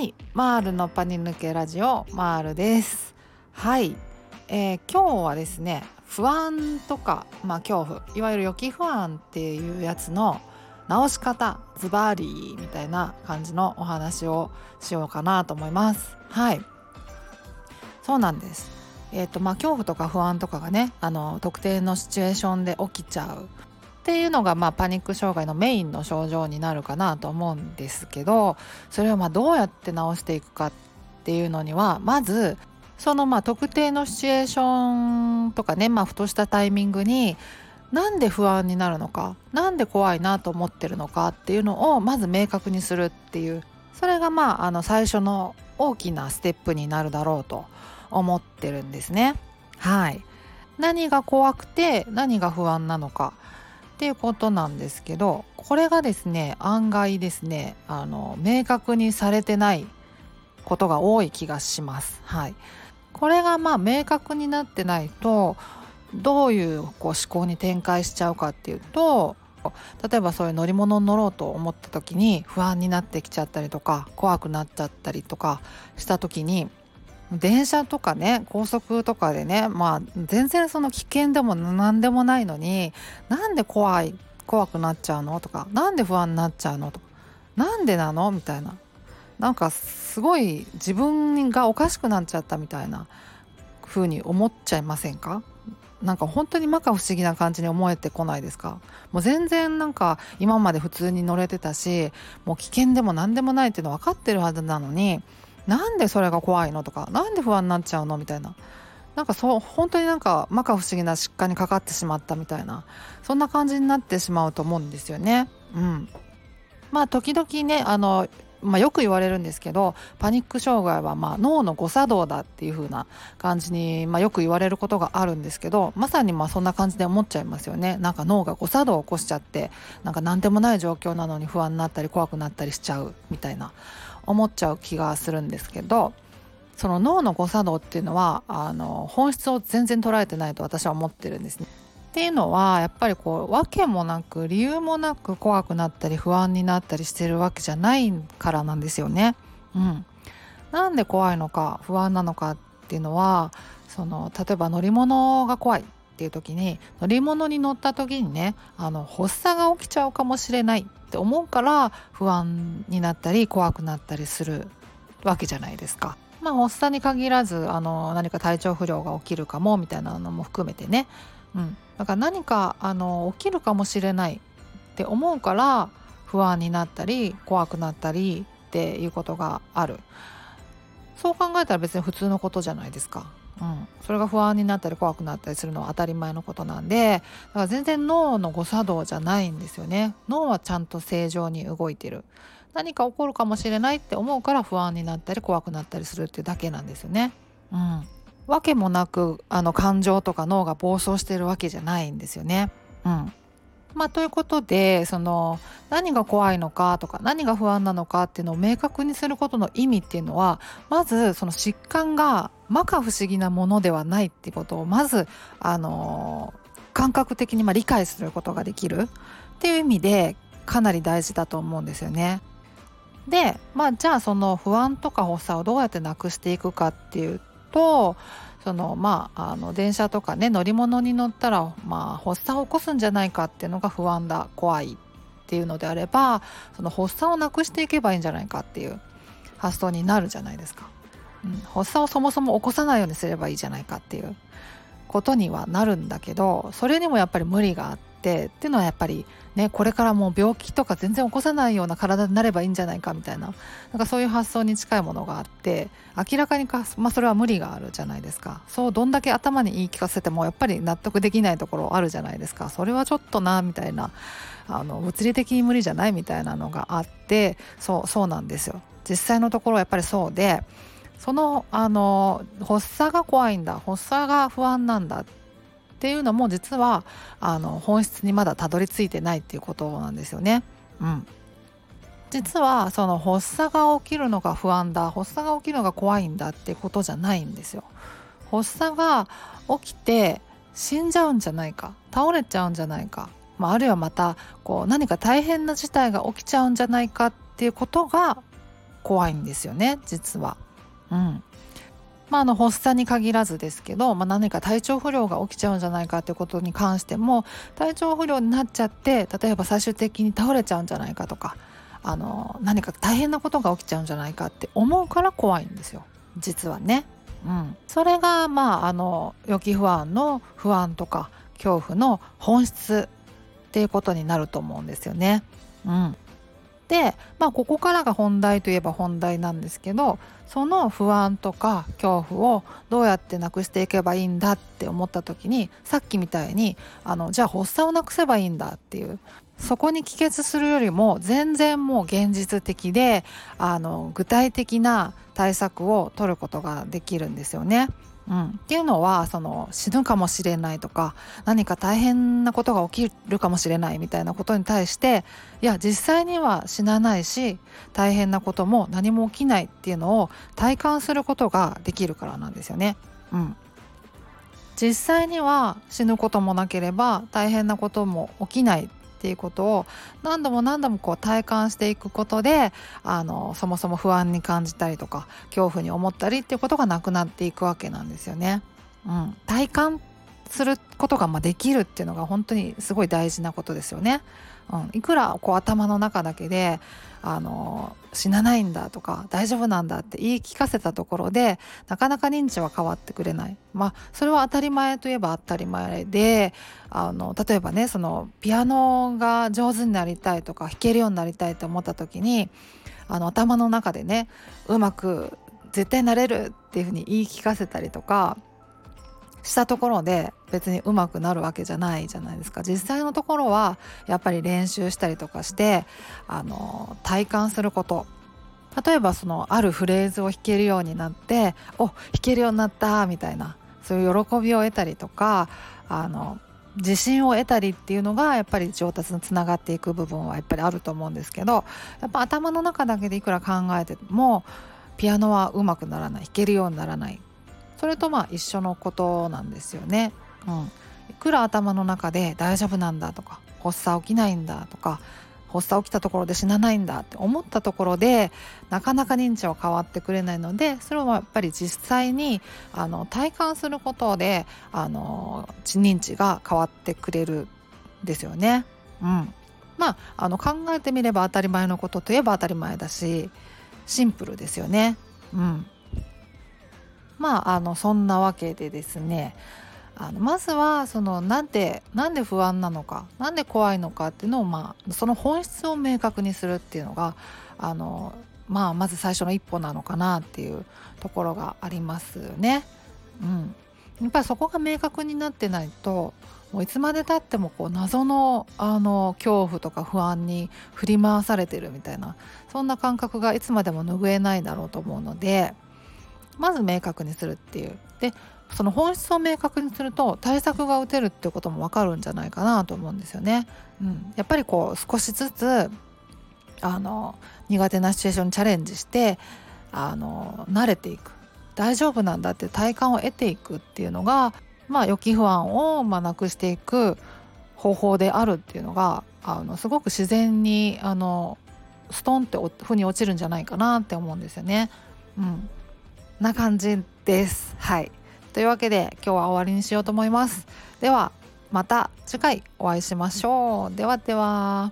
はい。マールのパニ抜けラジオマールです。はい、えー、今日はですね不安とかまあ恐怖いわゆる予期不安っていうやつの直し方ズバリみたいな感じのお話をしようかなと思います。はい。そうなんです。えーとまあ、恐怖とか不安とかがねあの特定のシチュエーションで起きちゃうっていうのが、まあ、パニック障害のメインの症状になるかなと思うんですけどそれをまあどうやって治していくかっていうのにはまずそのまあ特定のシチュエーションとかね、まあ、ふとしたタイミングになんで不安になるのかなんで怖いなと思ってるのかっていうのをまず明確にするっていうそれがまああの最初の大きなステップになるだろうと思ってるんですね。はい何が怖くて何が不安なのかっていうことなんですけどこれがですね案外ですねあの明確にされてないことが多い気がします。はい、これがまあ明確になってないとどういうこう思考に展開しちゃうかっていうと例えばそういう乗り物に乗ろうと思った時に不安になってきちゃったりとか怖くなっちゃったりとかした時に電車とかね高速とかでねまあ全然その危険でも何でもないのになんで怖い怖くなっちゃうのとか何で不安になっちゃうのとかなんでなの？みたいな。なんかすごい自分がおかしくなっちゃったみたいな風に思っちゃいませんか？なんか本当に摩訶不思議な感じに思えてこないですか？もう全然なんか今まで普通に乗れてたしもう危険でも何でもないっていうの分かってるはずなのになんでそれが怖いの？とかなんで不安になっちゃうの？みたいな。なんかそう本当になんか摩訶不思議な疾患にかかってしまったみたいな。そんな感じになってしまうと思うんですよね。うん、まあ時々ねあのまあ、よく言われるんですけどパニック障害はまあ脳の誤作動だっていう風な感じに、まあ、よく言われることがあるんですけどまさにまあそんな感じで思っちゃいますよね。なんか脳が誤作動を起こしちゃってなんか何でもない状況なのに不安になったり怖くなったりしちゃうみたいな。思っちゃう気がするんですけどその脳の誤作動っていうのはあの本質を全然捉えてないと私は思ってるんですね。っていうのはやっぱりこう訳もなく理由もなく怖くなったり不安になったりしてるわけじゃないからなんですよね。うん、なんで怖いのか不安なのかっていうのはその例えば乗り物が怖いっていう時に乗り物に乗った時にねあの発作が起きちゃうかもしれないって思うから不安になったり怖くなったりするわけじゃないですか。まあ発作に限らずあの何か体調不良が起きるかもみたいなのも含めてね、うん、だから何かあの起きるかもしれないって思うから不安になったり怖くなったりっていうことがある。そう考えたら別に普通のことじゃないですか。うん、それが不安になったり怖くなったりするのは当たり前のことなんでだから全然脳の誤作動じゃないんですよね脳はちゃんと正常に動いてる何か起こるかもしれないって思うから不安になったり怖くなったりするっていうだけなんですよね。うん、わけもなくあの感情とか脳が暴走してるわけじゃないんですよね。うんまあ、ということでその何が怖いのかとか何が不安なのかっていうのを明確にすることの意味っていうのはまずその疾患が摩訶不思議なものではないってことをまずあの感覚的にま理解することができるっていう意味でかなり大事だと思うんですよね。でまあじゃあその不安とか発作をどうやってなくしていくかっていうとそのまああの電車とかね乗り物に乗ったらまあ発作を起こすんじゃないかっていうのが不安だ怖いっていうのであればその発作をなくしていけばいいんじゃないかっていう発想になるじゃないですか。うん、発作をそもそも起こさないようにすればいいじゃないかっていうことにはなるんだけどそれにもやっぱり無理があってってっていうのはやっぱりねこれからもう病気とか全然起こさないような体になればいいんじゃないかみたいななんかそういう発想に近いものがあって明らかにか、まあ、それは無理があるじゃないですか。そうどんだけ頭に言い聞かせてもやっぱり納得できないところあるじゃないですか。それはちょっとなみたいなあの物理的に無理じゃないみたいなのがあってそうそうなんですよ。実際のところやっぱりそうでそのあの発作が怖いんだ発作が不安なんだっっていうのも実はあの本質にまだたどり着いてないっていうことなんですよね。うん、実はその発作が起きるのが不安だ発作が起きるのが怖いんだってことじゃないんですよ。発作が起きて死んじゃうんじゃないか倒れちゃうんじゃないか、まあ、あるいはまたこう何か大変な事態が起きちゃうんじゃないかっていうことが怖いんですよね実は。うんまあ、あの発作に限らずですけど、まあ、何か体調不良が起きちゃうんじゃないかということに関しても体調不良になっちゃって例えば最終的に倒れちゃうんじゃないかとかあの何か大変なことが起きちゃうんじゃないかって思うから怖いんですよ実はね。うん、それがまああの予期不安の不安とか恐怖の本質っていうことになると思うんですよね。うん、で、まあ、ここからが本題といえば本題なんですけどその不安とか恐怖をどうやってなくしていけばいいんだって思った時にさっきみたいにあのじゃあ発作をなくせばいいんだっていうそこに帰結するよりも全然もう現実的であの具体的な対策を取ることができるんですよね。うん、っていうのはその死ぬかもしれないとか何か大変なことが起きるかもしれないみたいなことに対していや実際には死なないし大変なことも何も起きないっていうのを体感することができるからなんですよね。うん、実際には死ぬこともなければ大変なことも起きないっていうことを何度も何度もこう体感していくことであのそもそも不安に感じたりとか恐怖に思ったりっていうことがなくなっていくわけなんですよね。うん、体感することがまできるっていうのが本当にすごい大事なことですよね。うん、いくらこう頭の中だけであの死なないんだとか大丈夫なんだって言い聞かせたところでなかなか認知は変わってくれない。まあそれは当たり前といえば当たり前であの例えばねそのピアノが上手になりたいとか弾けるようになりたいと思った時にあの頭の中でねうまく絶対なれるっていうふうに言い聞かせたりとかしたところで別にうまくなるわけじゃないじゃないですか。実際のところはやっぱり練習したりとかしてあの体感すること。例えばそのあるフレーズを弾けるようになってお弾けるようになったみたいな。そういう喜びを得たりとかあの自信を得たりっていうのがやっぱり上達につながっていく部分はやっぱりあると思うんですけどやっぱ頭の中だけでいくら考えてもピアノはうまくならない弾けるようにならない。それとまあ一緒のことなんですよね。うん、いくら頭の中で大丈夫なんだとか発作起きないんだとか発作起きたところで死なないんだって思ったところでなかなか認知は変わってくれないのでそれはやっぱり実際にあの体感することであの認知が変わってくれるんですよね。うん、まああの考えてみれば当たり前のことといえば当たり前だしシンプルですよね。うんまああのそんなわけでですねあのまずはそのなんでなんで不安なのかなんで怖いのかっていうのを、まあ、その本質を明確にするっていうのがあの、まあ、まず最初の一歩なのかなっていうところがありますよね。うん、やっぱりそこが明確になってないともういつまでたってもこう謎のあの恐怖とか不安に振り回されてるみたいなそんな感覚がいつまでも拭えないだろうと思うので。まず明確にするっていうでその本質を明確にすると対策が打てるってことも分かるんじゃないかなと思うんですよね。うん、やっぱりこう少しずつあの苦手なシチュエーションにチャレンジしてあの慣れていく大丈夫なんだって体感を得ていくっていうのが、まあ、予期不安を、まあ、なくしていく方法であるっていうのがあのすごく自然にあのストンって腑に落ちるんじゃないかなって思うんですよね。うん、な感じです。はいというわけで今日は終わりにしようと思います。ではまた次回お会いしましょう。ではでは。